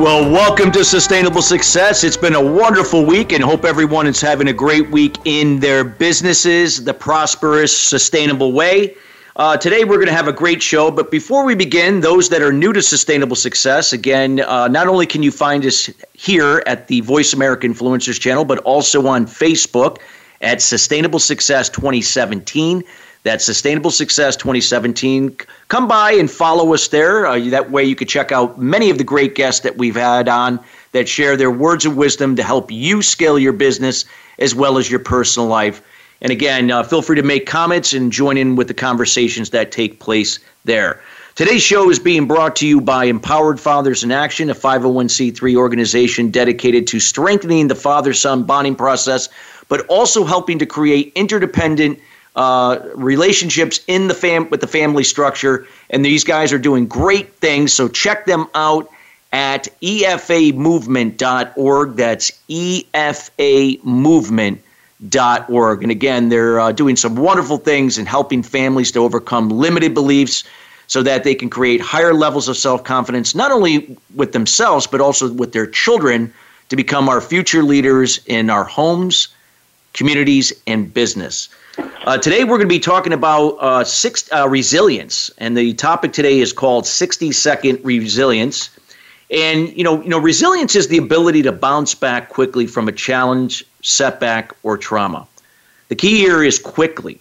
Well, welcome to Sustainable Success. It's been a wonderful week and hope everyone is having a great week in their businesses, the prosperous, sustainable way. Uh, today, we're going to have a great show. But before we begin, those that are new to Sustainable Success, again, uh, not only can you find us here at the Voice America Influencers channel, but also on Facebook at Sustainable Success 2017. That's Sustainable Success 2017. Come by and follow us there. Uh, that way, you can check out many of the great guests that we've had on that share their words of wisdom to help you scale your business as well as your personal life. And again, uh, feel free to make comments and join in with the conversations that take place there. Today's show is being brought to you by Empowered Fathers in Action, a 501c3 organization dedicated to strengthening the father son bonding process, but also helping to create interdependent uh, relationships in the fam with the family structure, and these guys are doing great things. So check them out at efamovement.org. That's efamovement.org. And again, they're uh, doing some wonderful things and helping families to overcome limited beliefs so that they can create higher levels of self confidence, not only with themselves, but also with their children to become our future leaders in our homes, communities, and business. Uh, today, we're going to be talking about uh, six, uh, resilience, and the topic today is called 60 second resilience. And you know, you know, resilience is the ability to bounce back quickly from a challenge, setback, or trauma. The key here is quickly.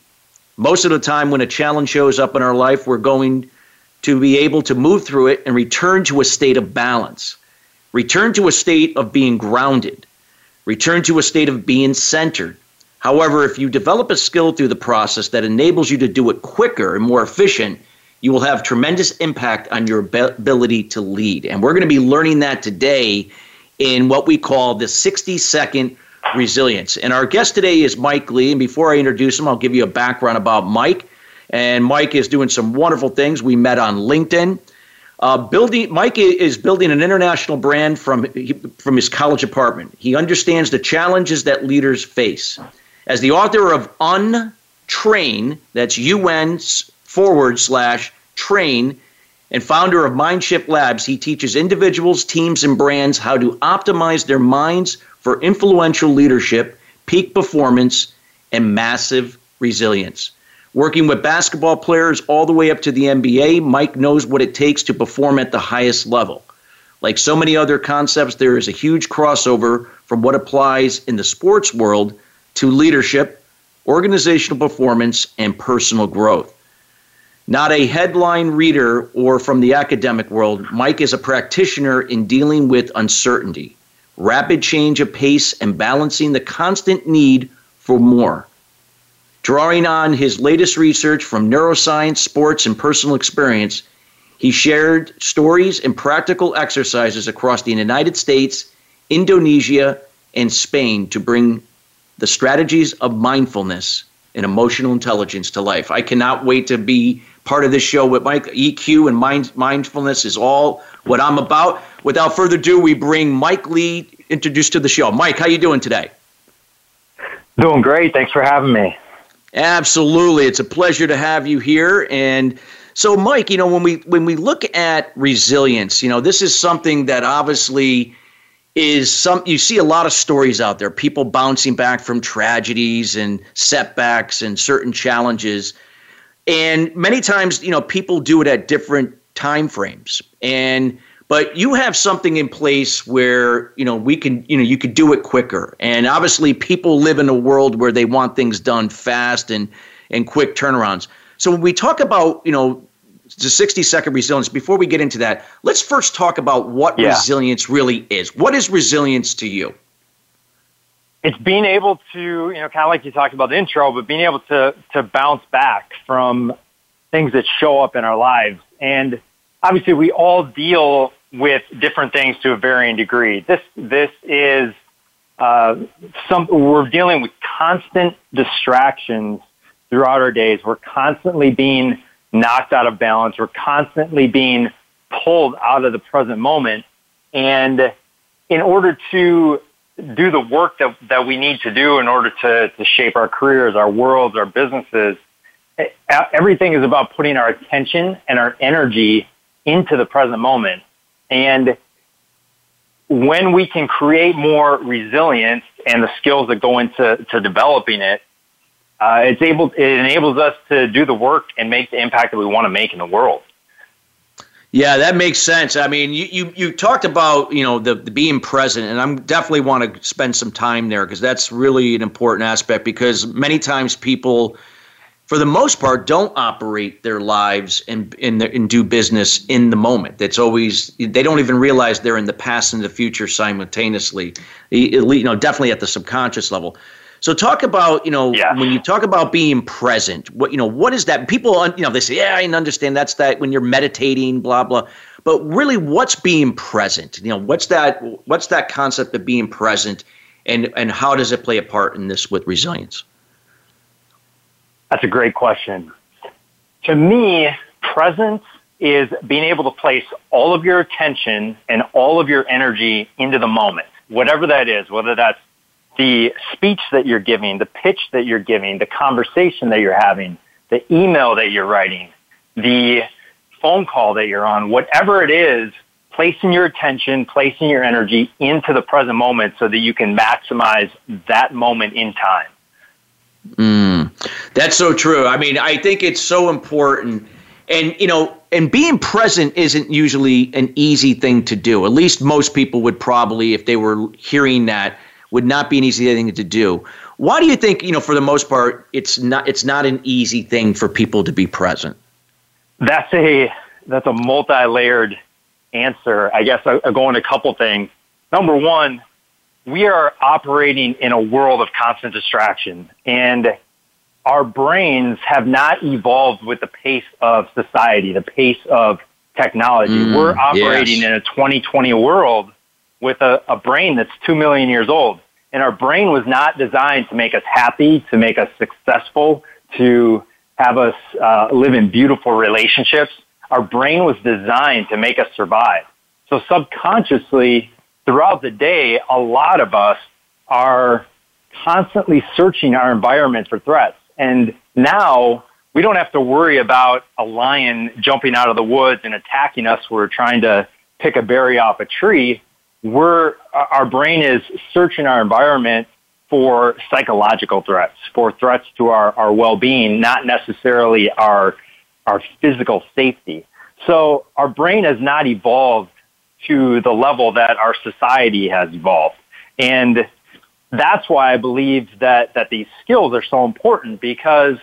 Most of the time, when a challenge shows up in our life, we're going to be able to move through it and return to a state of balance, return to a state of being grounded, return to a state of being centered However, if you develop a skill through the process that enables you to do it quicker and more efficient, you will have tremendous impact on your ability to lead. And we're going to be learning that today in what we call the 60 second resilience. And our guest today is Mike Lee. And before I introduce him, I'll give you a background about Mike. And Mike is doing some wonderful things. We met on LinkedIn. Uh, building Mike is building an international brand from from his college apartment. He understands the challenges that leaders face. As the author of Untrain, that's UN forward slash train, and founder of Mindship Labs, he teaches individuals, teams, and brands how to optimize their minds for influential leadership, peak performance, and massive resilience. Working with basketball players all the way up to the NBA, Mike knows what it takes to perform at the highest level. Like so many other concepts, there is a huge crossover from what applies in the sports world to leadership, organizational performance, and personal growth. Not a headline reader or from the academic world, Mike is a practitioner in dealing with uncertainty, rapid change of pace, and balancing the constant need for more. Drawing on his latest research from neuroscience, sports, and personal experience, he shared stories and practical exercises across the United States, Indonesia, and Spain to bring the strategies of mindfulness and emotional intelligence to life. I cannot wait to be part of this show with Mike. EQ and mind, mindfulness is all what I'm about. Without further ado, we bring Mike Lee introduced to the show. Mike, how you doing today? Doing great. Thanks for having me. Absolutely. It's a pleasure to have you here and so Mike, you know, when we when we look at resilience, you know, this is something that obviously is some you see a lot of stories out there people bouncing back from tragedies and setbacks and certain challenges. And many times you know people do it at different time frames. And but you have something in place where you know we can you know you could do it quicker. And obviously people live in a world where they want things done fast and and quick turnarounds. So when we talk about you know the 60 second resilience. Before we get into that, let's first talk about what yeah. resilience really is. What is resilience to you? It's being able to, you know, kind of like you talked about the intro, but being able to, to bounce back from things that show up in our lives. And obviously we all deal with different things to a varying degree. This, this is uh, some, we're dealing with constant distractions throughout our days. We're constantly being knocked out of balance. We're constantly being pulled out of the present moment. And in order to do the work that, that we need to do in order to, to shape our careers, our worlds, our businesses, everything is about putting our attention and our energy into the present moment. And when we can create more resilience and the skills that go into to developing it, uh, it's able it enables us to do the work and make the impact that we want to make in the world. Yeah, that makes sense. I mean, you you, you talked about you know the, the being present, and I'm definitely want to spend some time there because that's really an important aspect. Because many times people, for the most part, don't operate their lives and and, and do business in the moment. It's always they don't even realize they're in the past and the future simultaneously. You know, definitely at the subconscious level. So talk about, you know, yeah. when you talk about being present, what, you know, what is that? People, you know, they say, yeah, I understand that's that when you're meditating, blah, blah. But really, what's being present? You know, what's that, what's that concept of being present and, and how does it play a part in this with resilience? That's a great question. To me, presence is being able to place all of your attention and all of your energy into the moment, whatever that is, whether that's the speech that you're giving, the pitch that you're giving, the conversation that you're having, the email that you're writing, the phone call that you're on, whatever it is, placing your attention, placing your energy into the present moment so that you can maximize that moment in time. Mm, that's so true. I mean, I think it's so important. And, you know, and being present isn't usually an easy thing to do. At least most people would probably, if they were hearing that, would not be an easy thing to do. Why do you think, you know, for the most part, it's not it's not an easy thing for people to be present? That's a that's a multi-layered answer. I guess I, I go into a couple things. Number one, we are operating in a world of constant distraction, and our brains have not evolved with the pace of society, the pace of technology. Mm, We're operating yes. in a 2020 world with a, a brain that's two million years old. And our brain was not designed to make us happy, to make us successful, to have us uh, live in beautiful relationships. Our brain was designed to make us survive. So subconsciously, throughout the day, a lot of us are constantly searching our environment for threats. And now we don't have to worry about a lion jumping out of the woods and attacking us. We're trying to pick a berry off a tree we're uh, our brain is searching our environment for psychological threats, for threats to our, our well-being, not necessarily our our physical safety. So our brain has not evolved to the level that our society has evolved. And that's why I believe that, that these skills are so important because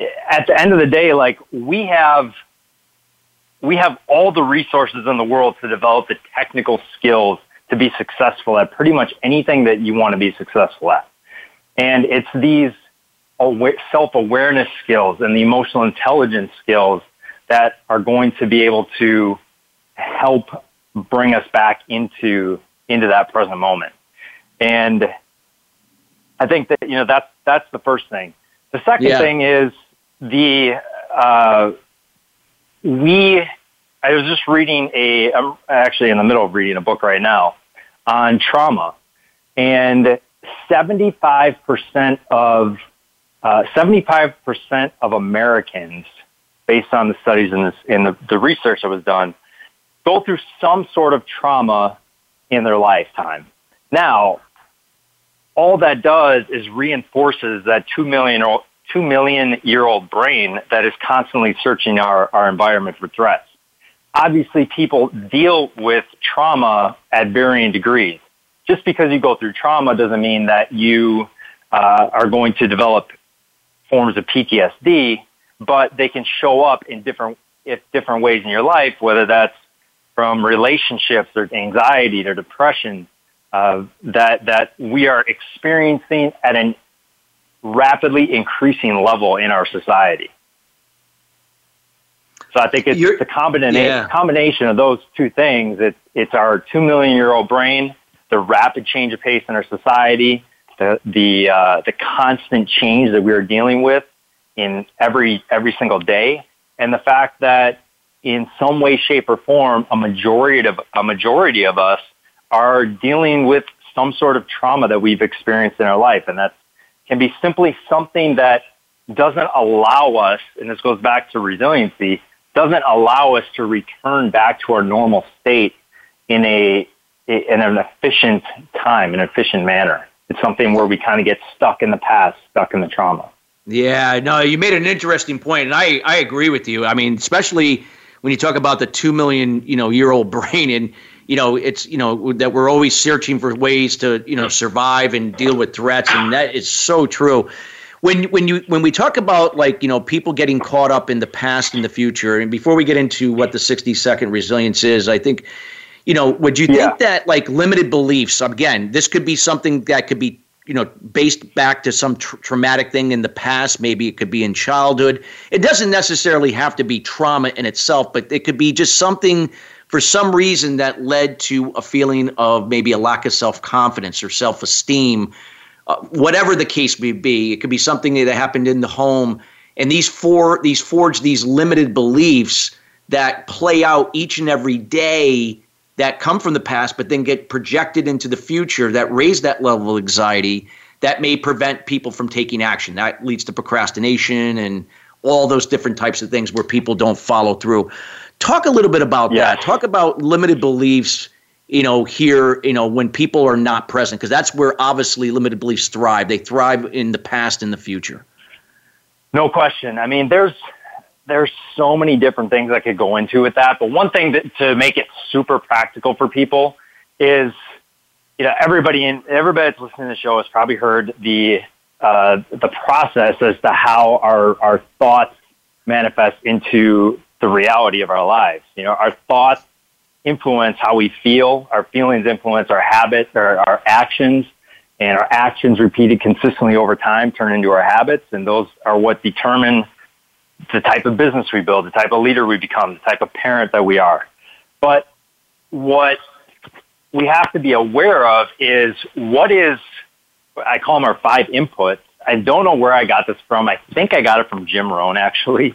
eh, at the end of the day, like we have we have all the resources in the world to develop the technical skills to be successful at pretty much anything that you want to be successful at. And it's these self-awareness skills and the emotional intelligence skills that are going to be able to help bring us back into into that present moment. And I think that you know that's that's the first thing. The second yeah. thing is the uh, we, I was just reading a, I'm actually in the middle of reading a book right now on trauma, and 75% of uh, 75% of Americans, based on the studies and, and the, the research that was done, go through some sort of trauma in their lifetime. Now, all that does is reinforces that two million two million year old brain that is constantly searching our, our environment for threats. Obviously, people deal with trauma at varying degrees. Just because you go through trauma doesn't mean that you uh, are going to develop forms of PTSD, but they can show up in different if different ways in your life, whether that's from relationships or anxiety or depression, uh, that that we are experiencing at an rapidly increasing level in our society. So I think it's You're, the combination yeah. combination of those two things. It's it's our two million year old brain the rapid change of pace in our society, the the uh, the constant change that we are dealing with in every every single day, and the fact that in some way, shape, or form, a majority of a majority of us are dealing with some sort of trauma that we've experienced in our life, and that can be simply something that doesn't allow us, and this goes back to resiliency, doesn't allow us to return back to our normal state in a in an efficient time, in an efficient manner. It's something where we kind of get stuck in the past, stuck in the trauma. Yeah, no, you made an interesting point, and I, I agree with you. I mean, especially when you talk about the two million you know year old brain, and you know it's you know that we're always searching for ways to you know survive and deal with threats, and that is so true. When when you when we talk about like you know people getting caught up in the past and the future, and before we get into what the sixty second resilience is, I think you know, would you think yeah. that like limited beliefs, again, this could be something that could be, you know, based back to some tr- traumatic thing in the past. Maybe it could be in childhood. It doesn't necessarily have to be trauma in itself, but it could be just something for some reason that led to a feeling of maybe a lack of self confidence or self esteem, uh, whatever the case may be. It could be something that happened in the home. And these four, these forge these limited beliefs that play out each and every day that come from the past, but then get projected into the future that raise that level of anxiety that may prevent people from taking action. That leads to procrastination and all those different types of things where people don't follow through. Talk a little bit about yeah. that. Talk about limited beliefs, you know, here, you know, when people are not present, because that's where obviously limited beliefs thrive. They thrive in the past and the future. No question. I mean, there's there's so many different things I could go into with that. But one thing that, to make it super practical for people is, you know, everybody in everybody that's listening to the show has probably heard the uh, the process as to how our our thoughts manifest into the reality of our lives. You know, our thoughts influence how we feel. Our feelings influence our habits, our, our actions, and our actions repeated consistently over time turn into our habits, and those are what determine the type of business we build, the type of leader we become, the type of parent that we are. But what we have to be aware of is what is, I call them our five inputs. I don't know where I got this from. I think I got it from Jim Rohn, actually,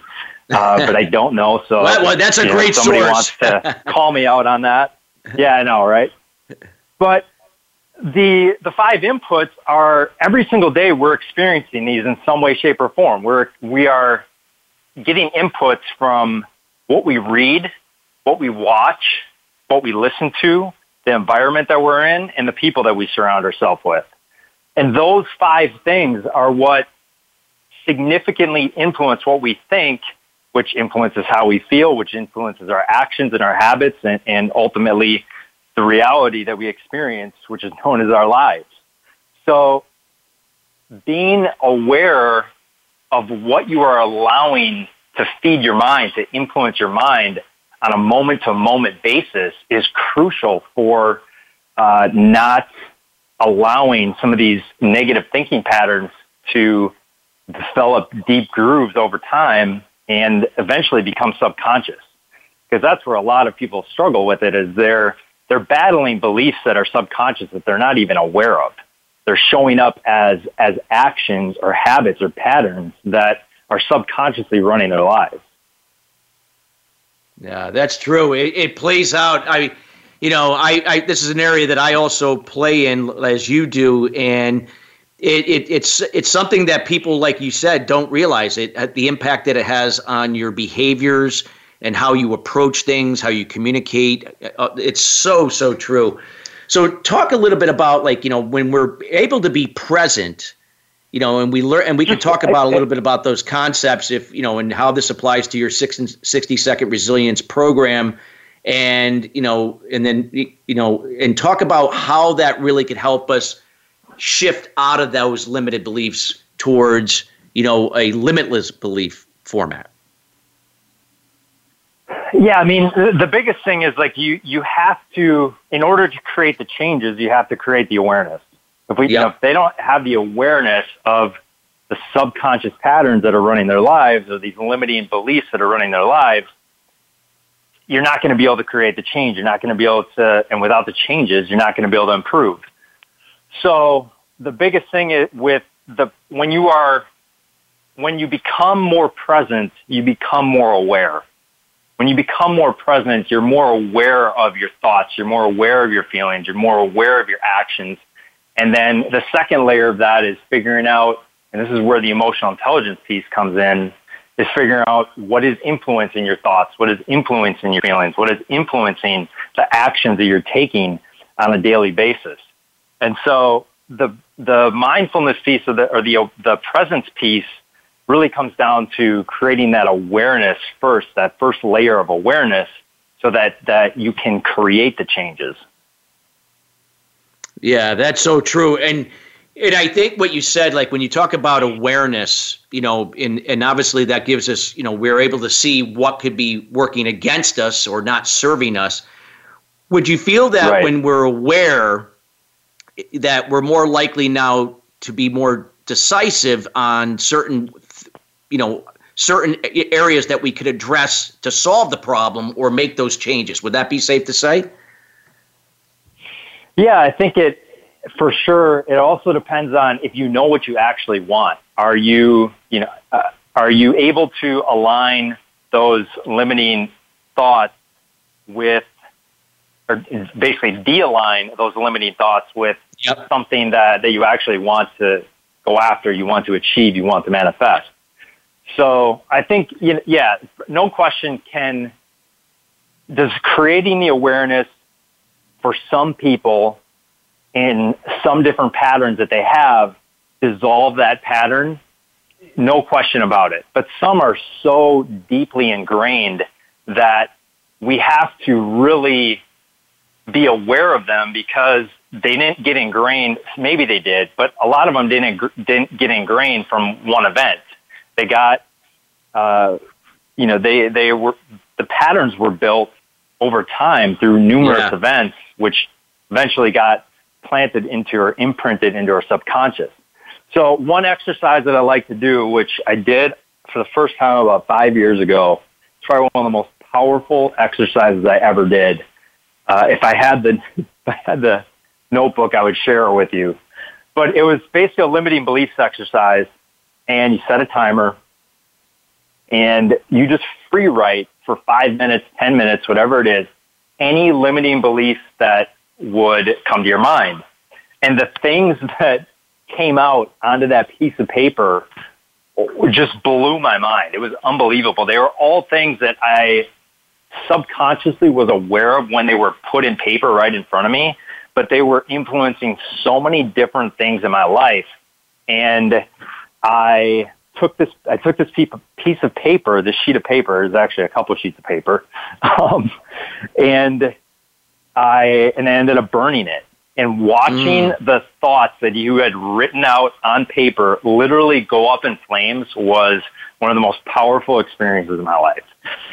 uh, but I don't know. So well, well that's a great know, somebody source. wants to call me out on that. Yeah, I know, right? But the the five inputs are every single day we're experiencing these in some way, shape, or form. We're we are getting inputs from what we read, what we watch, what we listen to, the environment that we're in, and the people that we surround ourselves with. And those five things are what significantly influence what we think, which influences how we feel, which influences our actions and our habits, and, and ultimately the reality that we experience, which is known as our lives. So being aware of what you are allowing to feed your mind, to influence your mind on a moment to moment basis is crucial for uh, not allowing some of these negative thinking patterns to develop deep grooves over time and eventually become subconscious. Because that's where a lot of people struggle with it is they're, they're battling beliefs that are subconscious that they're not even aware of they're showing up as as actions or habits or patterns that are subconsciously running their lives. Yeah, that's true. It, it plays out. I, you know, I, I this is an area that I also play in as you do, and it, it, it's it's something that people, like you said, don't realize it uh, the impact that it has on your behaviors and how you approach things, how you communicate. Uh, it's so so true. So talk a little bit about like, you know, when we're able to be present, you know, and we learn and we can talk about a little bit about those concepts if, you know, and how this applies to your 60 second resilience program and, you know, and then you know, and talk about how that really could help us shift out of those limited beliefs towards, you know, a limitless belief format. Yeah, I mean, the biggest thing is like you you have to, in order to create the changes, you have to create the awareness. If we, yep. you know, if they don't have the awareness of the subconscious patterns that are running their lives or these limiting beliefs that are running their lives, you're not going to be able to create the change. You're not going to be able to, and without the changes, you're not going to be able to improve. So the biggest thing is with the, when you are, when you become more present, you become more aware. When you become more present, you're more aware of your thoughts, you're more aware of your feelings, you're more aware of your actions. And then the second layer of that is figuring out, and this is where the emotional intelligence piece comes in, is figuring out what is influencing your thoughts, what is influencing your feelings, what is influencing the actions that you're taking on a daily basis. And so the the mindfulness piece of the or the the presence piece really comes down to creating that awareness first, that first layer of awareness so that that you can create the changes. Yeah, that's so true. And and I think what you said, like when you talk about awareness, you know, and, and obviously that gives us, you know, we're able to see what could be working against us or not serving us. Would you feel that right. when we're aware that we're more likely now to be more decisive on certain, you know, certain areas that we could address to solve the problem or make those changes? Would that be safe to say? Yeah, I think it for sure. It also depends on if you know what you actually want. Are you, you know, uh, are you able to align those limiting thoughts with, or basically de-align those limiting thoughts with yep. something that, that you actually want to go after, you want to achieve, you want to manifest. So I think, yeah, no question can, does creating the awareness for some people in some different patterns that they have dissolve that pattern, no question about it. But some are so deeply ingrained that we have to really be aware of them because they didn't get ingrained. Maybe they did, but a lot of them didn't didn't get ingrained from one event. They got, uh, you know, they they were the patterns were built over time through numerous yeah. events, which eventually got planted into or imprinted into our subconscious. So one exercise that I like to do, which I did for the first time about five years ago, it's probably one of the most powerful exercises I ever did. Uh, if I had the if I had the notebook, I would share it with you. But it was basically a limiting beliefs exercise, and you set a timer, and you just free write for five minutes, ten minutes, whatever it is, any limiting beliefs that would come to your mind. And the things that came out onto that piece of paper just blew my mind. It was unbelievable. They were all things that I subconsciously was aware of when they were put in paper right in front of me, but they were influencing so many different things in my life. And I took this, I took this piece of paper, this sheet of paper, is actually a couple of sheets of paper, um, and I and I ended up burning it. And watching mm. the thoughts that you had written out on paper literally go up in flames was one of the most powerful experiences in my life.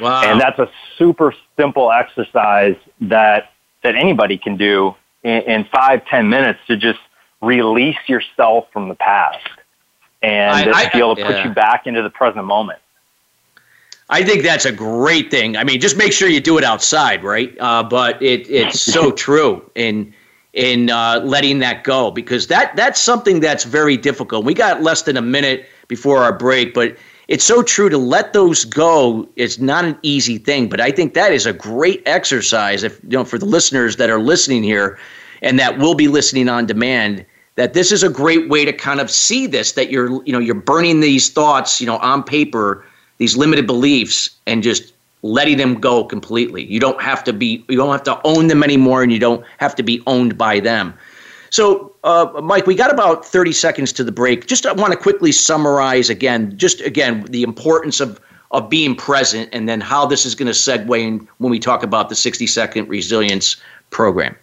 Wow. And that's a super simple exercise that that anybody can do in, in five, ten minutes to just release yourself from the past and I, I, be able to yeah. put you back into the present moment. I think that's a great thing. I mean, just make sure you do it outside, right? Uh, but it, it's so true in in uh, letting that go because that that's something that's very difficult. We got less than a minute before our break, but it's so true to let those go. It's not an easy thing, but I think that is a great exercise. If you know, for the listeners that are listening here, and that will be listening on demand, that this is a great way to kind of see this. That you're you know you're burning these thoughts you know on paper these limited beliefs and just letting them go completely. You don't have to be you don't have to own them anymore and you don't have to be owned by them. So, uh, Mike, we got about 30 seconds to the break. Just I want to quickly summarize again, just again, the importance of of being present and then how this is going to segue in when we talk about the 60 second resilience program.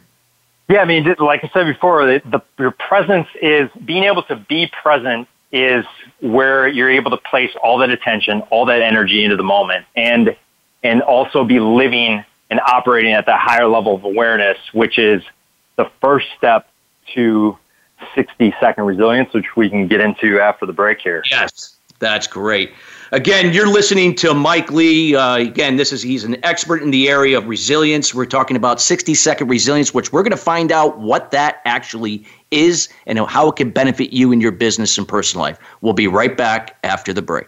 Yeah, I mean, like I said before, the, the, your presence is being able to be present is where you're able to place all that attention, all that energy into the moment and, and also be living and operating at that higher level of awareness, which is the first step to 60 second resilience, which we can get into after the break here. Yes. That's great. Again, you're listening to Mike Lee. Uh, again, this is he's an expert in the area of resilience. We're talking about 60 second resilience, which we're going to find out what that actually is and how it can benefit you in your business and personal life. We'll be right back after the break.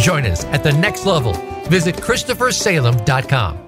Join us at the next level. Visit ChristopherSalem.com.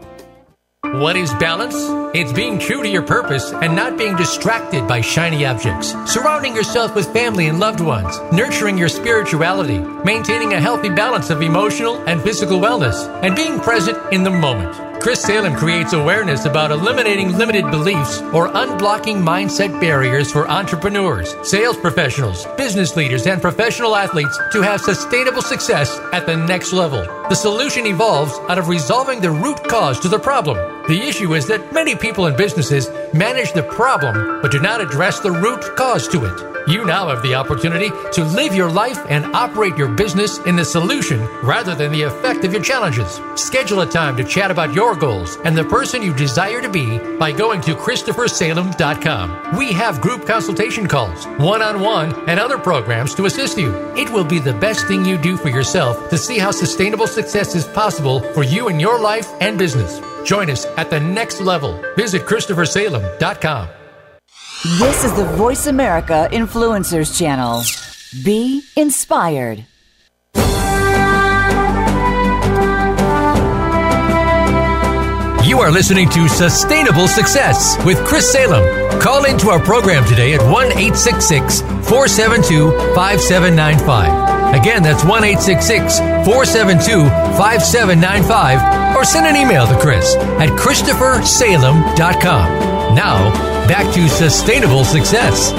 What is balance? It's being true to your purpose and not being distracted by shiny objects. Surrounding yourself with family and loved ones, nurturing your spirituality, maintaining a healthy balance of emotional and physical wellness, and being present in the moment. Chris Salem creates awareness about eliminating limited beliefs or unblocking mindset barriers for entrepreneurs, sales professionals, business leaders, and professional athletes to have sustainable success at the next level. The solution evolves out of resolving the root cause to the problem. The issue is that many people and businesses manage the problem but do not address the root cause to it. You now have the opportunity to live your life and operate your business in the solution rather than the effect of your challenges. Schedule a time to chat about your goals and the person you desire to be by going to ChristopherSalem.com. We have group consultation calls, one on one, and other programs to assist you. It will be the best thing you do for yourself to see how sustainable success is possible for you in your life and business. Join us at the next level. Visit ChristopherSalem.com. This is the Voice America Influencers Channel. Be inspired. You are listening to Sustainable Success with Chris Salem. Call into our program today at 1 866 472 5795. Again, that's 1 866 472 5795. Or send an email to Chris at ChristopherSalem.com. Now, back to sustainable success.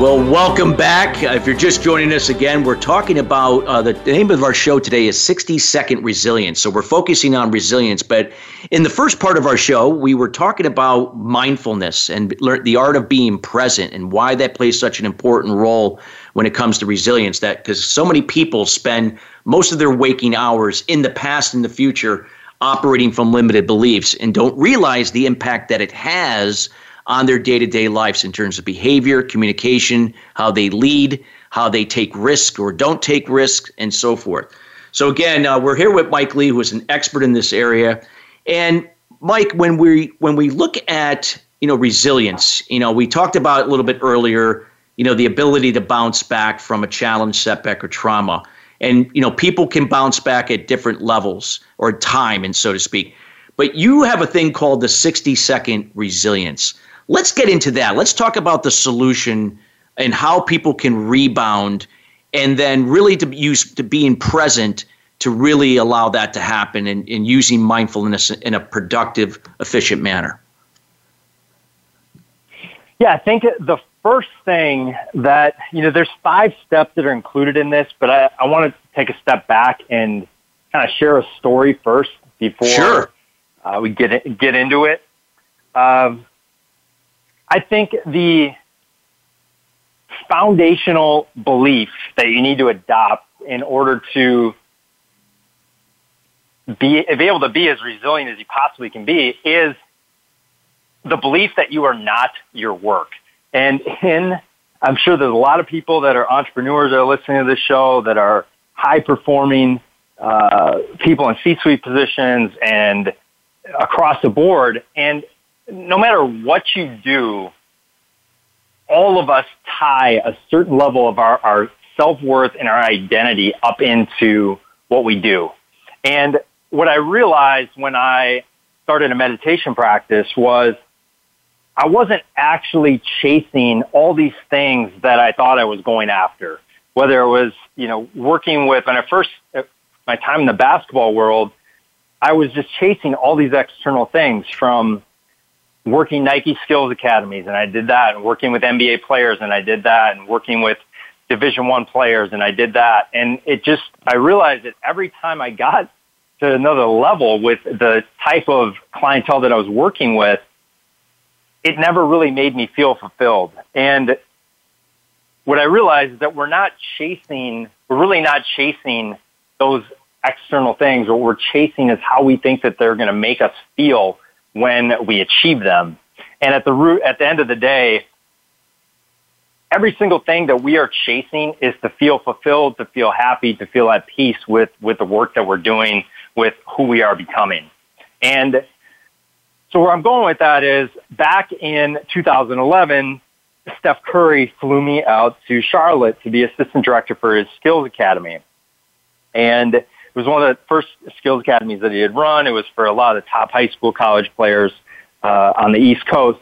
Well, welcome back. If you're just joining us again, we're talking about uh, the, the name of our show today is 60 Second Resilience. So we're focusing on resilience. But in the first part of our show, we were talking about mindfulness and the art of being present and why that plays such an important role when it comes to resilience. That because so many people spend most of their waking hours in the past and the future operating from limited beliefs and don't realize the impact that it has on their day to day lives in terms of behavior, communication, how they lead, how they take risk or don't take risk, and so forth. So, again, uh, we're here with Mike Lee, who is an expert in this area. And, Mike, when we when we look at you know resilience, you know we talked about a little bit earlier, you know the ability to bounce back from a challenge, setback, or trauma, and you know people can bounce back at different levels or time, and so to speak. But you have a thing called the 60 second resilience. Let's get into that. Let's talk about the solution and how people can rebound and then really to use to being present to really allow that to happen and, and using mindfulness in a productive, efficient manner. Yeah, I think the first thing that, you know, there's five steps that are included in this, but I, I want to take a step back and kind of share a story first before sure. uh, we get, get into it. Um, I think the foundational belief that you need to adopt in order to be, be able to be as resilient as you possibly can be is the belief that you are not your work. And in, I'm sure there's a lot of people that are entrepreneurs that are listening to this show that are high performing uh, people in C-suite positions and across the board. And no matter what you do, all of us tie a certain level of our, our self-worth and our identity up into what we do. And what I realized when I started a meditation practice was I wasn't actually chasing all these things that I thought I was going after. Whether it was, you know, working with, when I first, my time in the basketball world, I was just chasing all these external things from working Nike skills academies and I did that and working with NBA players and I did that and working with division one players and I did that. And it just, I realized that every time I got to another level with the type of clientele that I was working with, it never really made me feel fulfilled. And what I realized is that we're not chasing, we're really not chasing those external things. What we're chasing is how we think that they're going to make us feel when we achieve them. And at the root, at the end of the day, every single thing that we are chasing is to feel fulfilled, to feel happy, to feel at peace with, with the work that we're doing, with who we are becoming. And so where I'm going with that is back in 2011, Steph Curry flew me out to Charlotte to be assistant director for his skills academy. And it was one of the first skills academies that he had run. It was for a lot of the top high school college players uh, on the East Coast.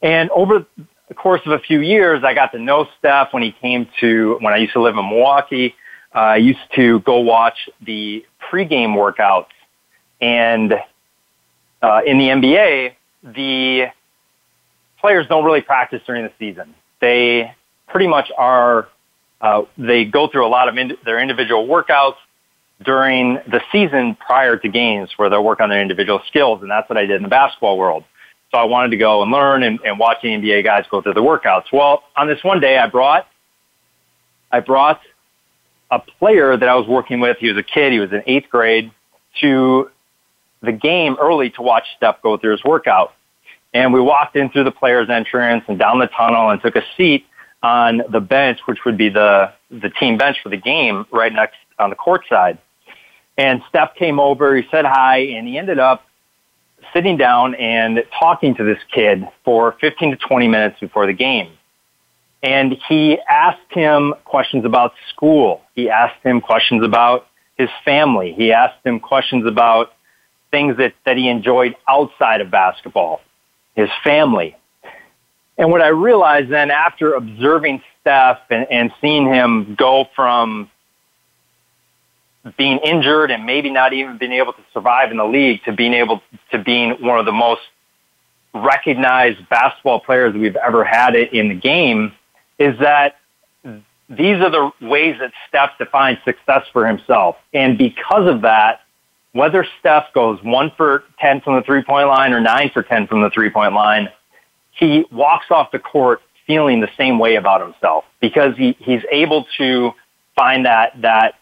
And over the course of a few years, I got to know Steph when he came to, when I used to live in Milwaukee. Uh, I used to go watch the pregame workouts. And uh, in the NBA, the players don't really practice during the season. They pretty much are, uh, they go through a lot of ind- their individual workouts during the season prior to games where they'll work on their individual skills. And that's what I did in the basketball world. So I wanted to go and learn and, and watch the NBA guys go through the workouts. Well, on this one day, I brought, I brought a player that I was working with. He was a kid. He was in eighth grade to the game early to watch Steph go through his workout. And we walked in through the player's entrance and down the tunnel and took a seat on the bench, which would be the, the team bench for the game right next on the court side. And Steph came over, he said hi, and he ended up sitting down and talking to this kid for 15 to 20 minutes before the game. And he asked him questions about school. He asked him questions about his family. He asked him questions about things that, that he enjoyed outside of basketball, his family. And what I realized then after observing Steph and, and seeing him go from being injured and maybe not even being able to survive in the league to being able to being one of the most recognized basketball players we've ever had in the game is that these are the ways that Steph defines success for himself. And because of that, whether Steph goes one for 10 from the three point line or nine for 10 from the three point line, he walks off the court feeling the same way about himself because he, he's able to find that, that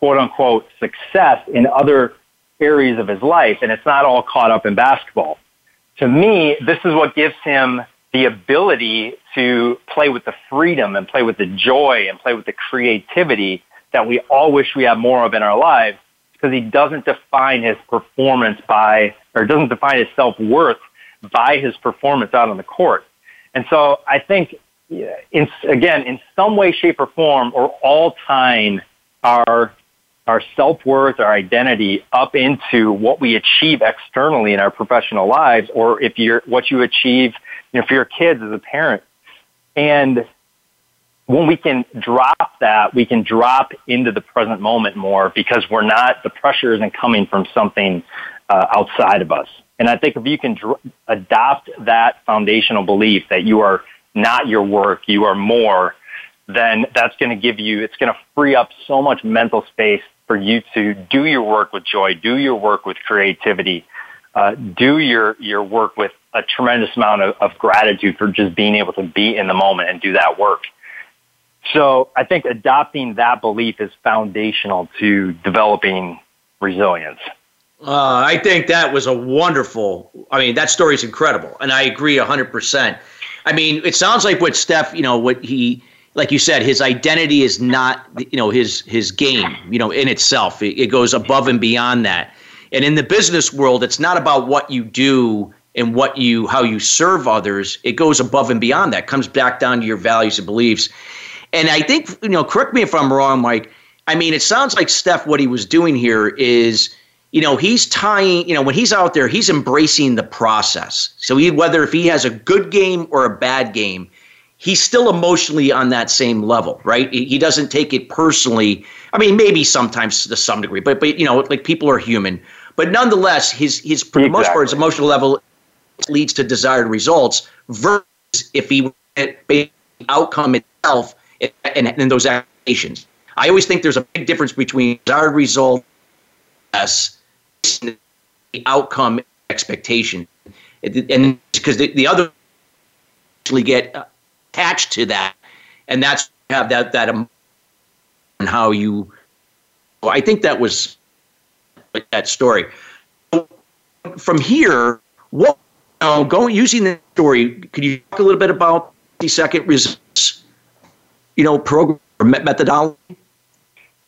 quote unquote success in other areas of his life, and it's not all caught up in basketball. To me, this is what gives him the ability to play with the freedom and play with the joy and play with the creativity that we all wish we had more of in our lives because he doesn't define his performance by, or doesn't define his self-worth by his performance out on the court. And so I think, in, again, in some way, shape, or form, or all tying our our self-worth, our identity up into what we achieve externally in our professional lives, or if you're, what you achieve, you know, for your kids as a parent. And when we can drop that, we can drop into the present moment more because we're not, the pressure isn't coming from something uh, outside of us. And I think if you can dr- adopt that foundational belief that you are not your work, you are more, then that's going to give you, it's going to free up so much mental space for you to do your work with joy, do your work with creativity, uh, do your, your work with a tremendous amount of, of gratitude for just being able to be in the moment and do that work. So I think adopting that belief is foundational to developing resilience. Uh, I think that was a wonderful. I mean, that story is incredible, and I agree hundred percent. I mean, it sounds like what Steph, you know, what he like you said, his identity is not, you know, his his game, you know, in itself. It, it goes above and beyond that. And in the business world, it's not about what you do and what you how you serve others. It goes above and beyond that. It comes back down to your values and beliefs. And I think, you know, correct me if I'm wrong, Mike. I mean, it sounds like Steph, what he was doing here is, you know, he's tying, you know, when he's out there, he's embracing the process. So he, whether if he has a good game or a bad game, he's still emotionally on that same level, right? He doesn't take it personally. I mean, maybe sometimes to some degree, but but you know, like people are human. But nonetheless, his his for the most part, his emotional level leads to desired results. Versus if he the outcome itself and, and those actions. I always think there's a big difference between desired result, yes, the outcome expectation, and because the, the other actually get attached to that, and that's have that that and how you. Well, I think that was that story. From here, what you know, going using the story, could you talk a little bit about the second results? You know, program methodology.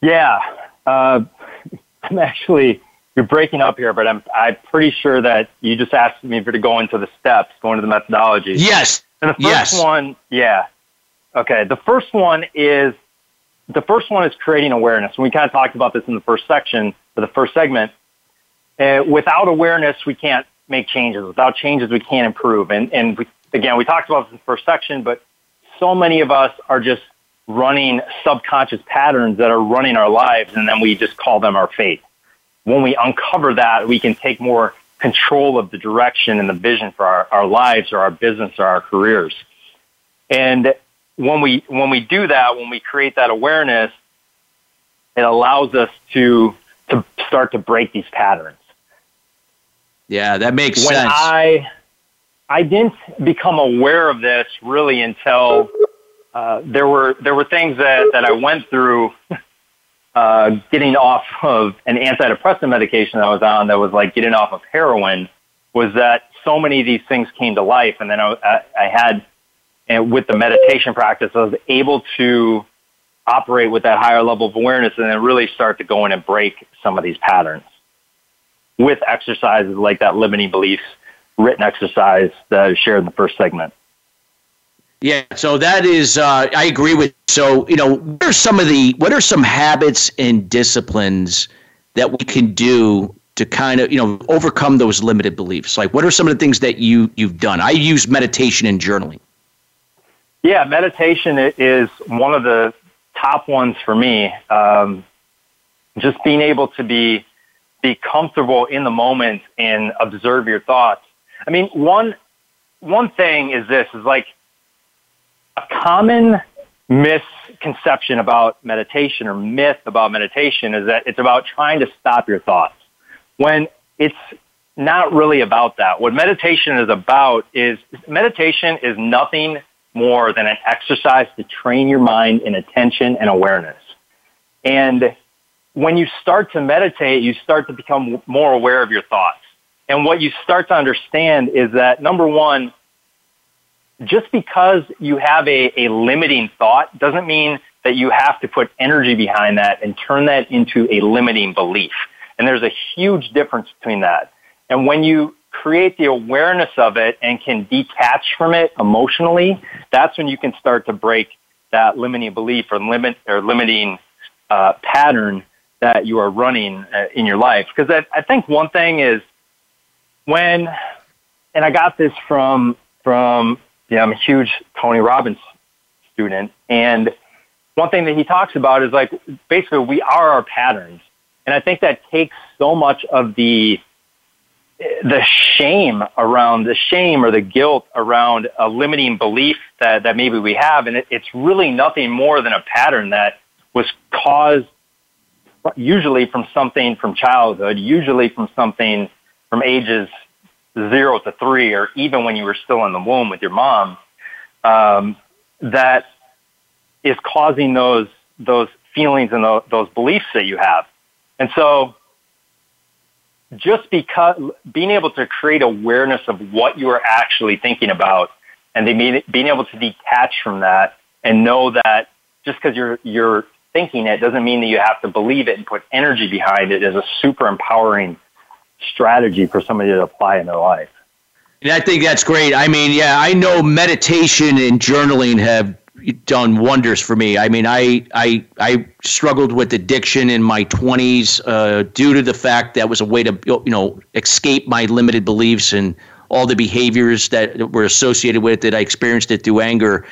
Yeah, uh, I'm actually you're breaking up here, but I'm I'm pretty sure that you just asked me for to go into the steps, go into the methodology. Yes. And the first yes. one, yeah. Okay. The first one is the first one is creating awareness. And we kind of talked about this in the first section, or the first segment. Uh, without awareness, we can't make changes. Without changes, we can't improve. And and we, again, we talked about this in the first section, but so many of us are just running subconscious patterns that are running our lives, and then we just call them our fate. When we uncover that, we can take more control of the direction and the vision for our, our lives or our business or our careers. And when we when we do that, when we create that awareness, it allows us to to start to break these patterns. Yeah, that makes when sense. I I didn't become aware of this really until uh, there were there were things that, that I went through uh, getting off of an antidepressant medication that I was on that was like getting off of heroin was that so many of these things came to life. And then I, I had, and with the meditation practice, I was able to operate with that higher level of awareness and then really start to go in and break some of these patterns with exercises like that limiting beliefs written exercise that I shared in the first segment. Yeah, so that is, uh, I agree with. So, you know, what are some of the, what are some habits and disciplines that we can do to kind of, you know, overcome those limited beliefs? Like, what are some of the things that you you've done? I use meditation and journaling. Yeah, meditation is one of the top ones for me. Um, just being able to be be comfortable in the moment and observe your thoughts. I mean, one one thing is this is like a common misconception about meditation or myth about meditation is that it's about trying to stop your thoughts when it's not really about that. What meditation is about is meditation is nothing more than an exercise to train your mind in attention and awareness. And when you start to meditate, you start to become more aware of your thoughts. And what you start to understand is that number one, just because you have a, a limiting thought doesn't mean that you have to put energy behind that and turn that into a limiting belief. And there's a huge difference between that. And when you create the awareness of it and can detach from it emotionally, that's when you can start to break that limiting belief or limit or limiting uh, pattern that you are running uh, in your life. Because I, I think one thing is when, and I got this from from yeah, I'm a huge Tony Robbins student. And one thing that he talks about is like basically we are our patterns. And I think that takes so much of the the shame around the shame or the guilt around a limiting belief that, that maybe we have. And it, it's really nothing more than a pattern that was caused usually from something from childhood, usually from something from ages zero to three, or even when you were still in the womb with your mom, um, that is causing those those feelings and those, those beliefs that you have. And so, just because being able to create awareness of what you are actually thinking about, and being able to detach from that, and know that just because you're you're thinking it doesn't mean that you have to believe it and put energy behind it is a super empowering strategy for somebody to apply in their life. And I think that's great. I mean, yeah, I know meditation and journaling have done wonders for me. I mean, I I I struggled with addiction in my 20s uh, due to the fact that was a way to you know escape my limited beliefs and all the behaviors that were associated with it. I experienced it through anger,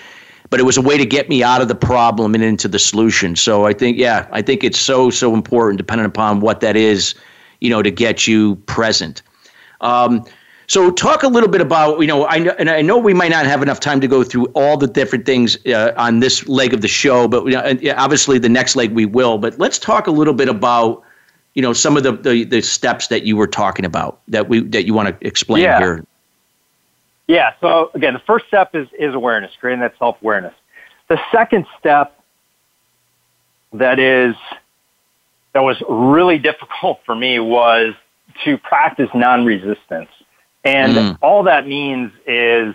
but it was a way to get me out of the problem and into the solution. So I think, yeah, I think it's so so important, depending upon what that is, you know, to get you present. Um, so, talk a little bit about you know, I know, and I know we might not have enough time to go through all the different things uh, on this leg of the show, but you know, obviously the next leg we will. But let's talk a little bit about you know some of the, the, the steps that you were talking about that we that you want to explain yeah. here. Yeah. So again, the first step is is awareness, creating that self awareness. The second step that is that was really difficult for me was to practice non resistance. And mm. all that means is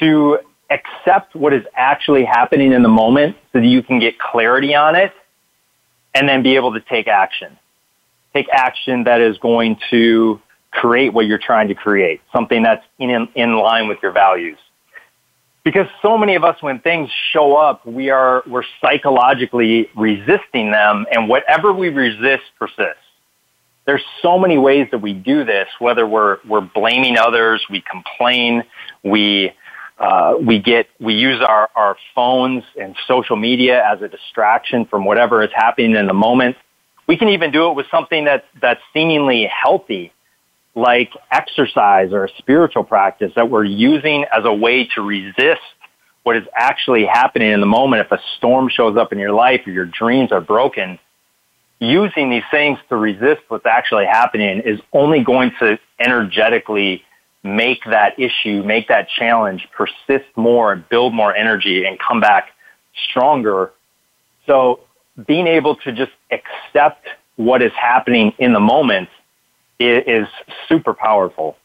to accept what is actually happening in the moment so that you can get clarity on it and then be able to take action. Take action that is going to create what you're trying to create, something that's in, in line with your values. Because so many of us, when things show up, we are, we're psychologically resisting them and whatever we resist persists there's so many ways that we do this, whether we're, we're blaming others, we complain, we, uh, we get, we use our, our phones and social media as a distraction from whatever is happening in the moment. We can even do it with something that, that's seemingly healthy, like exercise or a spiritual practice that we're using as a way to resist what is actually happening in the moment. If a storm shows up in your life or your dreams are broken, using these things to resist what's actually happening is only going to energetically make that issue, make that challenge persist more and build more energy and come back stronger. So being able to just accept what is happening in the moment is, super powerful.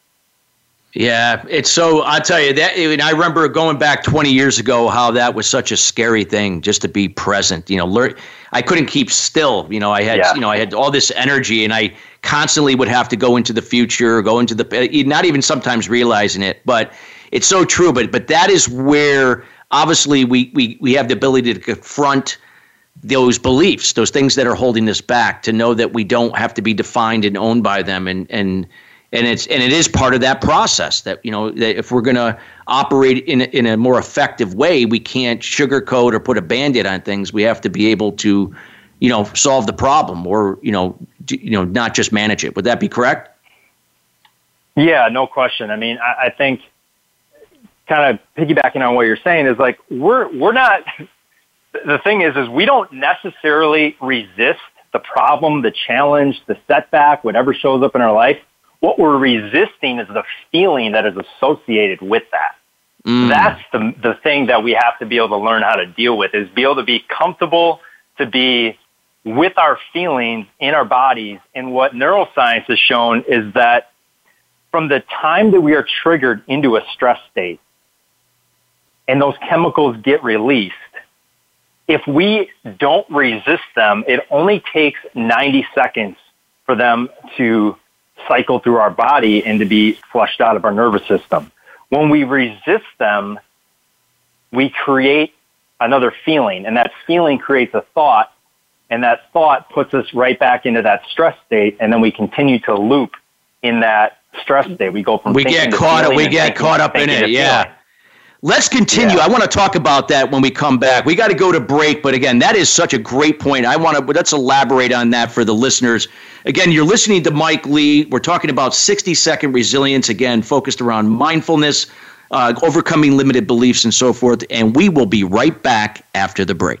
Yeah, it's so. I'll tell you that. I remember going back 20 years ago how that was such a scary thing just to be present. You know, learn. I couldn't keep still. You know, I had yeah. you know I had all this energy, and I constantly would have to go into the future, go into the eh, not even sometimes realizing it. But it's so true. But but that is where obviously we we we have the ability to confront those beliefs, those things that are holding us back, to know that we don't have to be defined and owned by them, and and and it's and it is part of that process that you know that if we're going to operate in in a more effective way we can't sugarcoat or put a band-aid on things. We have to be able to you know solve the problem or you know you know not just manage it. Would that be correct? Yeah no question. I mean i, I think kind of piggybacking on what you're saying is like we're we're not the thing is is we don't necessarily resist the problem the challenge the setback whatever shows up in our life what we're resisting is the feeling that is associated with that. Mm. That's the, the thing that we have to be able to learn how to deal with is be able to be comfortable to be with our feelings in our bodies. And what neuroscience has shown is that from the time that we are triggered into a stress state and those chemicals get released, if we don't resist them, it only takes 90 seconds for them to cycle through our body and to be flushed out of our nervous system. When we resist them, we create another feeling, and that feeling creates a thought, and that thought puts us right back into that stress state, and then we continue to loop in that stress state. We go from we get caught we get caught up in it, yeah. Let's continue. Yeah. I want to talk about that when we come back. We got to go to break, but again, that is such a great point. I want to let's elaborate on that for the listeners. Again, you're listening to Mike Lee. We're talking about 60 second resilience again, focused around mindfulness, uh, overcoming limited beliefs, and so forth. And we will be right back after the break.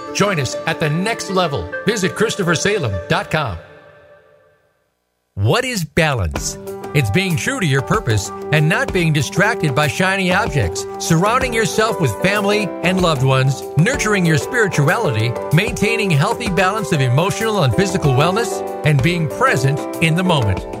Join us at the next level. Visit ChristopherSalem.com. What is balance? It's being true to your purpose and not being distracted by shiny objects, surrounding yourself with family and loved ones, nurturing your spirituality, maintaining healthy balance of emotional and physical wellness, and being present in the moment.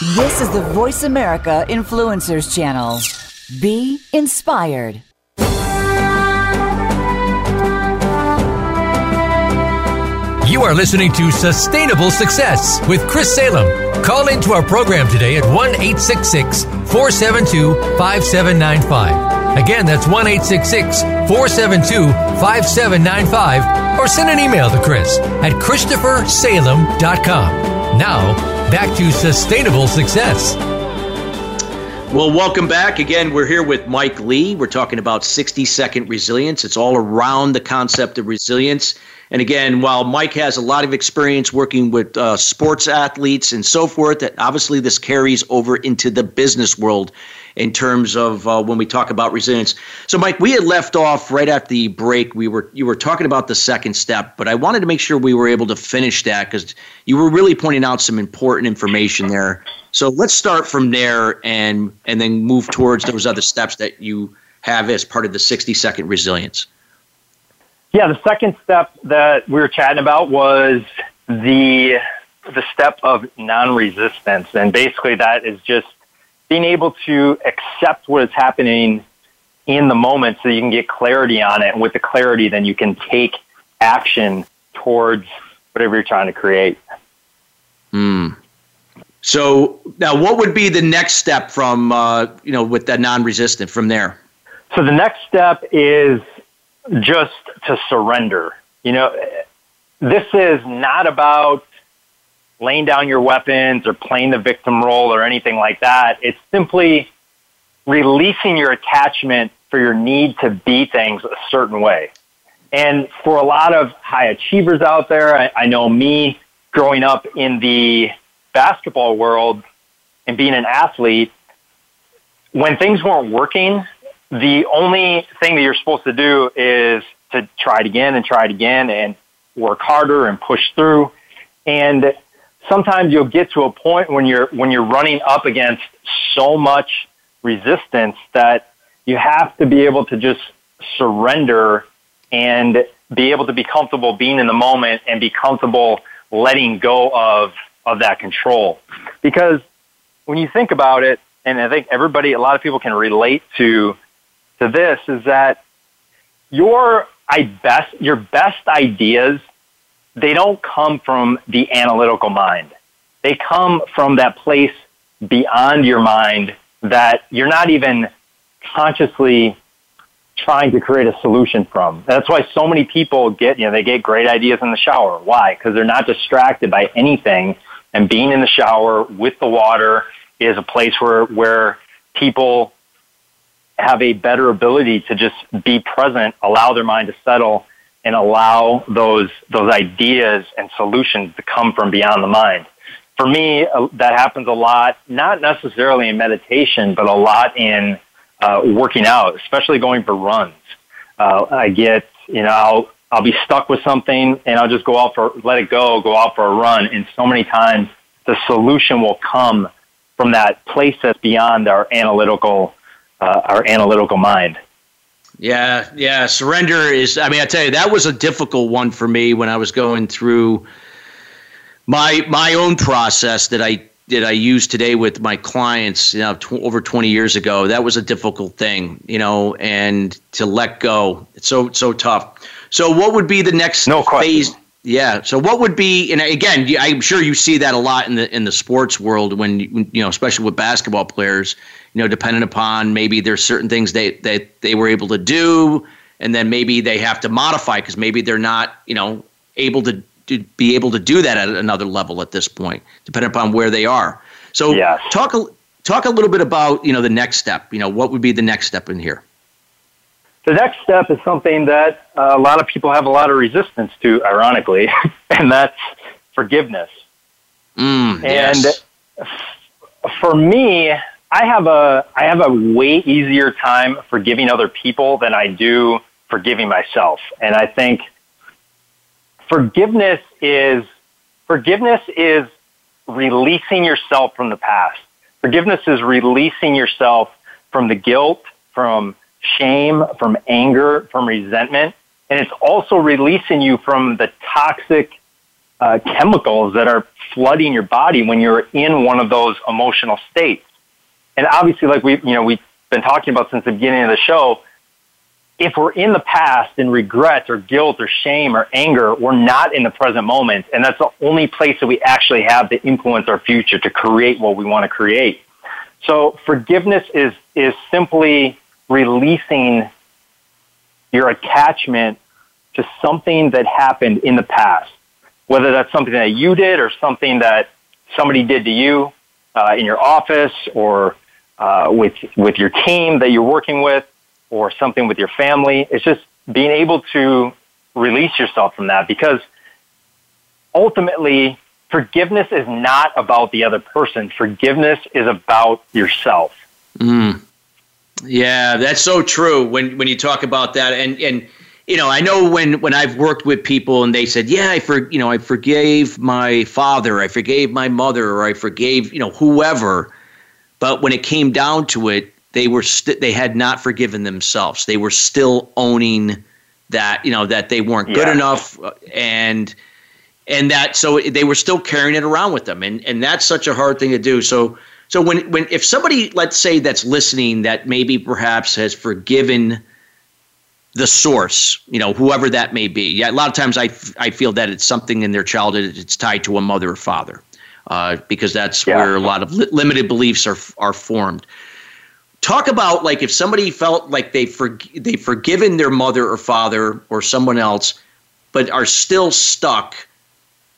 This is the Voice America Influencers Channel. Be inspired. You are listening to Sustainable Success with Chris Salem. Call into our program today at 1 866 472 5795. Again, that's 1 866 472 5795 or send an email to Chris at ChristopherSalem.com. Now, back to sustainable success. Well, welcome back. Again, we're here with Mike Lee. We're talking about 60 second resilience. It's all around the concept of resilience. And again, while Mike has a lot of experience working with uh, sports athletes and so forth, that obviously this carries over into the business world in terms of uh, when we talk about resilience. So, Mike, we had left off right after the break. We were you were talking about the second step, but I wanted to make sure we were able to finish that because you were really pointing out some important information there. So let's start from there and and then move towards those other steps that you have as part of the 60 second resilience. Yeah, the second step that we were chatting about was the the step of non-resistance, and basically that is just being able to accept what is happening in the moment so you can get clarity on it. And with the clarity, then you can take action towards whatever you're trying to create. Hmm. So now, what would be the next step from uh, you know with that non-resistant from there? So the next step is just to surrender. You know, this is not about laying down your weapons or playing the victim role or anything like that. It's simply releasing your attachment for your need to be things a certain way. And for a lot of high achievers out there, I, I know me growing up in the basketball world and being an athlete, when things weren't working, the only thing that you're supposed to do is to try it again and try it again and work harder and push through. And sometimes you'll get to a point when you're when you're running up against so much resistance that you have to be able to just surrender and be able to be comfortable being in the moment and be comfortable letting go of of that control because when you think about it and I think everybody a lot of people can relate to to this is that your I best your best ideas they don't come from the analytical mind. They come from that place beyond your mind that you're not even consciously trying to create a solution from. That's why so many people get, you know, they get great ideas in the shower. Why? Because they're not distracted by anything. And being in the shower with the water is a place where, where people have a better ability to just be present, allow their mind to settle, and allow those those ideas and solutions to come from beyond the mind. For me, uh, that happens a lot, not necessarily in meditation, but a lot in uh, working out, especially going for runs. Uh, I get, you know, I'll I'll be stuck with something, and I'll just go out for let it go, go out for a run, and so many times the solution will come from that place that's beyond our analytical uh, our analytical mind. Yeah, yeah. Surrender is. I mean, I tell you, that was a difficult one for me when I was going through my my own process that I that I use today with my clients. You know, tw- over twenty years ago, that was a difficult thing. You know, and to let go, it's so so tough. So, what would be the next no phase? Yeah. So, what would be? And again, I'm sure you see that a lot in the in the sports world when you know, especially with basketball players you know, dependent upon maybe there's certain things they, they, they were able to do, and then maybe they have to modify because maybe they're not, you know, able to, to be able to do that at another level at this point, depending upon where they are. So yes. talk a, talk a little bit about, you know, the next step. You know, what would be the next step in here? The next step is something that uh, a lot of people have a lot of resistance to, ironically, and that's forgiveness. Mm, and yes. for me, I have a I have a way easier time forgiving other people than I do forgiving myself. And I think forgiveness is forgiveness is releasing yourself from the past. Forgiveness is releasing yourself from the guilt, from shame, from anger, from resentment, and it's also releasing you from the toxic uh, chemicals that are flooding your body when you're in one of those emotional states and obviously, like we, you know, we've been talking about since the beginning of the show, if we're in the past in regret or guilt or shame or anger, we're not in the present moment. And that's the only place that we actually have to influence our future to create what we want to create. So forgiveness is, is simply releasing your attachment to something that happened in the past, whether that's something that you did or something that somebody did to you uh, in your office or uh, with with your team that you're working with, or something with your family. It's just being able to release yourself from that because ultimately forgiveness is not about the other person. Forgiveness is about yourself. Mm. Yeah, that's so true when when you talk about that and and you know, I know when when I've worked with people and they said, "Yeah, I for you know, I forgave my father, I forgave my mother, or I forgave, you know, whoever." But when it came down to it, they were st- they had not forgiven themselves. They were still owning that you know that they weren't good yeah. enough, uh, and and that so they were still carrying it around with them, and and that's such a hard thing to do. So so when when if somebody let's say that's listening that maybe perhaps has forgiven the source, you know, whoever that may be. Yeah, a lot of times I, I feel that it's something in their childhood. It's tied to a mother or father uh, because that's yeah. where a lot of li- limited beliefs are are formed. Talk about like if somebody felt like they for, they've forgiven their mother or father or someone else, but are still stuck.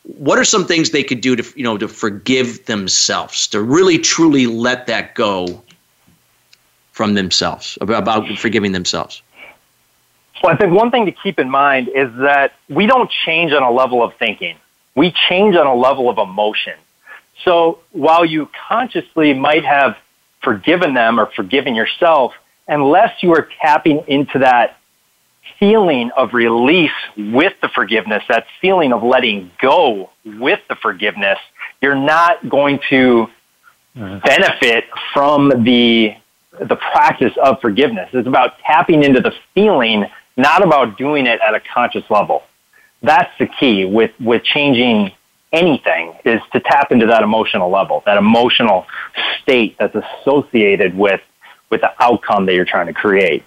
What are some things they could do to you know to forgive themselves to really truly let that go from themselves about forgiving themselves? Well, I think one thing to keep in mind is that we don't change on a level of thinking. We change on a level of emotion. So while you consciously might have forgiven them or forgiven yourself, unless you are tapping into that feeling of release with the forgiveness, that feeling of letting go with the forgiveness, you're not going to benefit from the the practice of forgiveness. It's about tapping into the feeling, not about doing it at a conscious level. That's the key with, with changing anything is to tap into that emotional level, that emotional state that's associated with with the outcome that you're trying to create.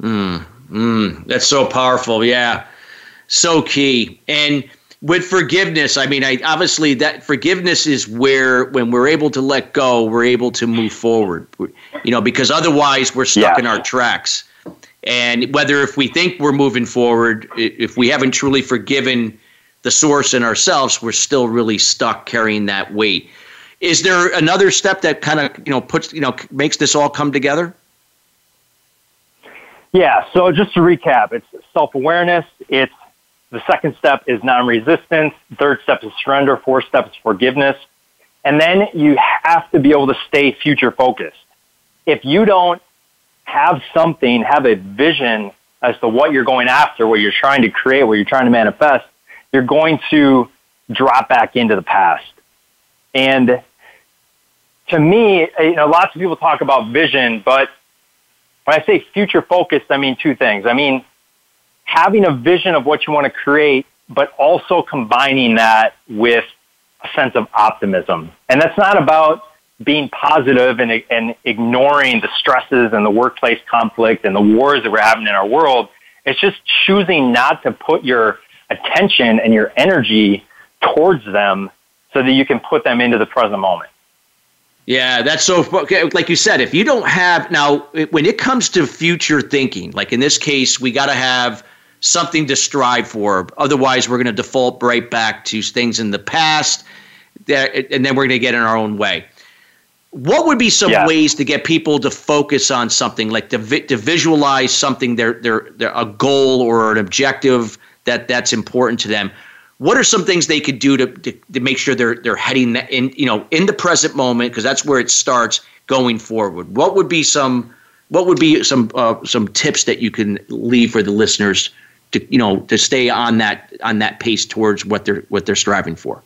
Mm, mm, that's so powerful. Yeah, so key. And with forgiveness, I mean, I obviously that forgiveness is where when we're able to let go, we're able to move forward. You know, because otherwise we're stuck yeah. in our tracks. And whether if we think we're moving forward, if we haven't truly forgiven the source and ourselves, we're still really stuck carrying that weight. Is there another step that kind of you know puts you know makes this all come together? Yeah. So just to recap, it's self awareness. It's the second step is non resistance. Third step is surrender. Fourth step is forgiveness. And then you have to be able to stay future focused. If you don't have something, have a vision as to what you're going after, what you're trying to create, what you're trying to manifest, you're going to drop back into the past. And to me, you know, lots of people talk about vision, but when I say future focused, I mean two things. I mean, having a vision of what you want to create, but also combining that with a sense of optimism. And that's not about being positive and, and ignoring the stresses and the workplace conflict and the wars that we're having in our world. It's just choosing not to put your attention and your energy towards them so that you can put them into the present moment. Yeah, that's so. Like you said, if you don't have now, when it comes to future thinking, like in this case, we got to have something to strive for. Otherwise, we're going to default right back to things in the past, and then we're going to get in our own way. What would be some yeah. ways to get people to focus on something, like to, vi- to visualize something, their, their, their a goal or an objective that that's important to them? What are some things they could do to, to, to make sure they're they're heading in you know in the present moment because that's where it starts going forward? What would be some what would be some uh, some tips that you can leave for the listeners to you know to stay on that on that pace towards what they're what they're striving for?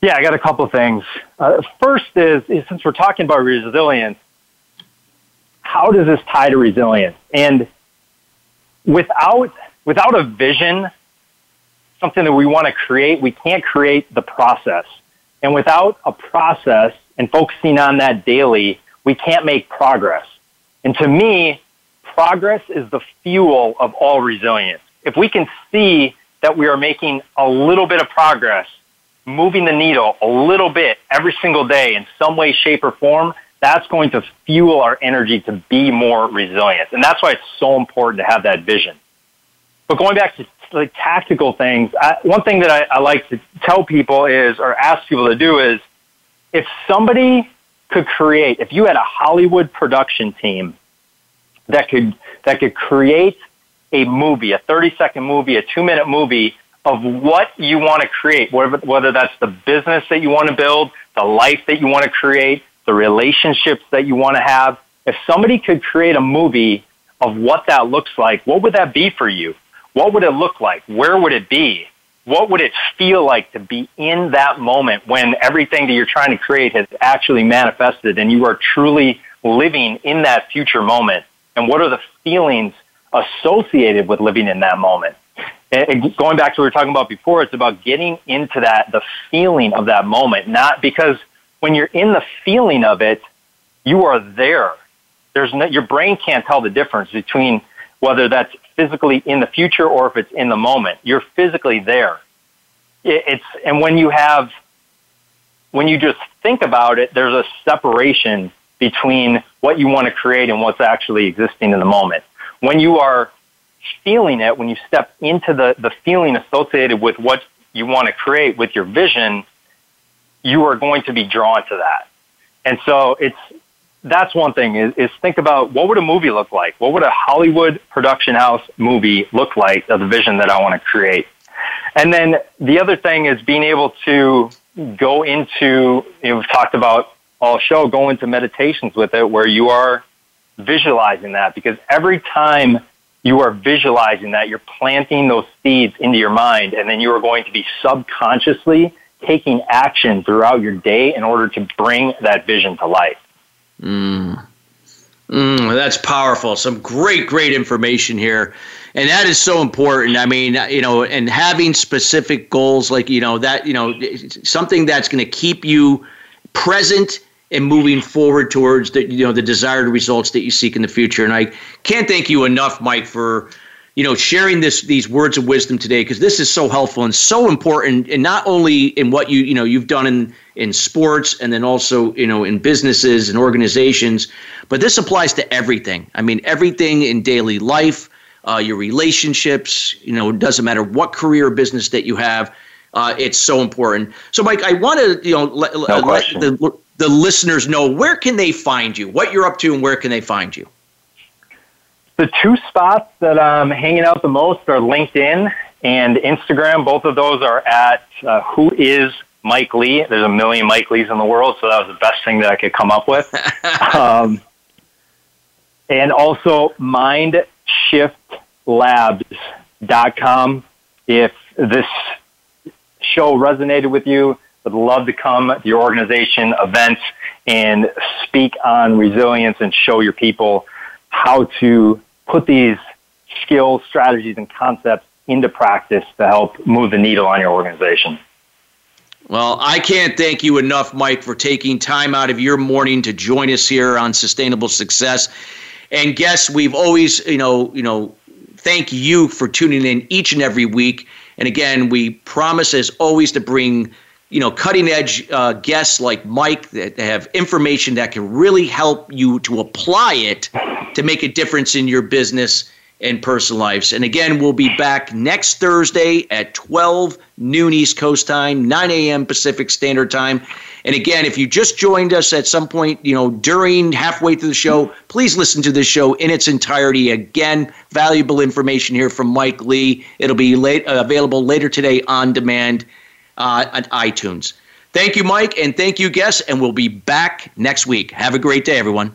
Yeah, I got a couple things. Uh, first is, is since we're talking about resilience, how does this tie to resilience? And without without a vision, something that we want to create, we can't create the process. And without a process and focusing on that daily, we can't make progress. And to me, progress is the fuel of all resilience. If we can see that we are making a little bit of progress, moving the needle a little bit every single day in some way, shape, or form, that's going to fuel our energy to be more resilient. And that's why it's so important to have that vision. But going back to like tactical things, I, one thing that I, I like to tell people is, or ask people to do is, if somebody could create, if you had a Hollywood production team that could that could create a movie, a 30 second movie, a two minute movie of what you want to create, whether, whether that's the business that you want to build, the life that you want to create, the relationships that you want to have. If somebody could create a movie of what that looks like, what would that be for you? What would it look like? Where would it be? What would it feel like to be in that moment when everything that you're trying to create has actually manifested and you are truly living in that future moment? And what are the feelings associated with living in that moment? And going back to what we were talking about before, it's about getting into that, the feeling of that moment, not because when you're in the feeling of it, you are there. There's no, your brain can't tell the difference between whether that's physically in the future or if it's in the moment. You're physically there. It's, and when you have, when you just think about it, there's a separation between what you want to create and what's actually existing in the moment. When you are feeling it, when you step into the, the feeling associated with what you want to create with your vision, you are going to be drawn to that. And so it's that's one thing is, is think about what would a movie look like? What would a Hollywood production house movie look like of the vision that I want to create? And then the other thing is being able to go into, you know, we've talked about all show, go into meditations with it where you are visualizing that because every time you are visualizing that, you're planting those seeds into your mind and then you are going to be subconsciously taking action throughout your day in order to bring that vision to life. Mm. Mm, that's powerful. Some great, great information here. And that is so important. I mean, you know, and having specific goals like, you know, that, you know, something that's going to keep you present and moving forward towards the, you know, the desired results that you seek in the future. And I can't thank you enough, Mike, for, you know, sharing this these words of wisdom today because this is so helpful and so important, and not only in what you you know you've done in in sports and then also you know in businesses and organizations, but this applies to everything. I mean, everything in daily life, uh, your relationships. You know, it doesn't matter what career or business that you have. Uh, it's so important. So, Mike, I want to you know let, no let the the listeners know where can they find you, what you're up to, and where can they find you. The two spots that I'm hanging out the most are LinkedIn and Instagram. Both of those are at uh, Who is Mike Lee. There's a million Mike Lees in the world, so that was the best thing that I could come up with. um, and also mindshiftlabs.com. If this show resonated with you, would love to come to your organization events and speak on resilience and show your people how to put these skills, strategies, and concepts into practice to help move the needle on your organization. Well, I can't thank you enough, Mike, for taking time out of your morning to join us here on Sustainable Success. And guests, we've always, you know, you know, thank you for tuning in each and every week. And again, we promise as always to bring, you know, cutting edge uh, guests like Mike that have information that can really help you to apply it to make a difference in your business and personal lives. And again, we'll be back next Thursday at 12 noon East Coast time, 9 a.m. Pacific Standard Time. And again, if you just joined us at some point, you know, during halfway through the show, please listen to this show in its entirety. Again, valuable information here from Mike Lee. It'll be late, uh, available later today on demand uh, on iTunes. Thank you, Mike, and thank you, guests. And we'll be back next week. Have a great day, everyone.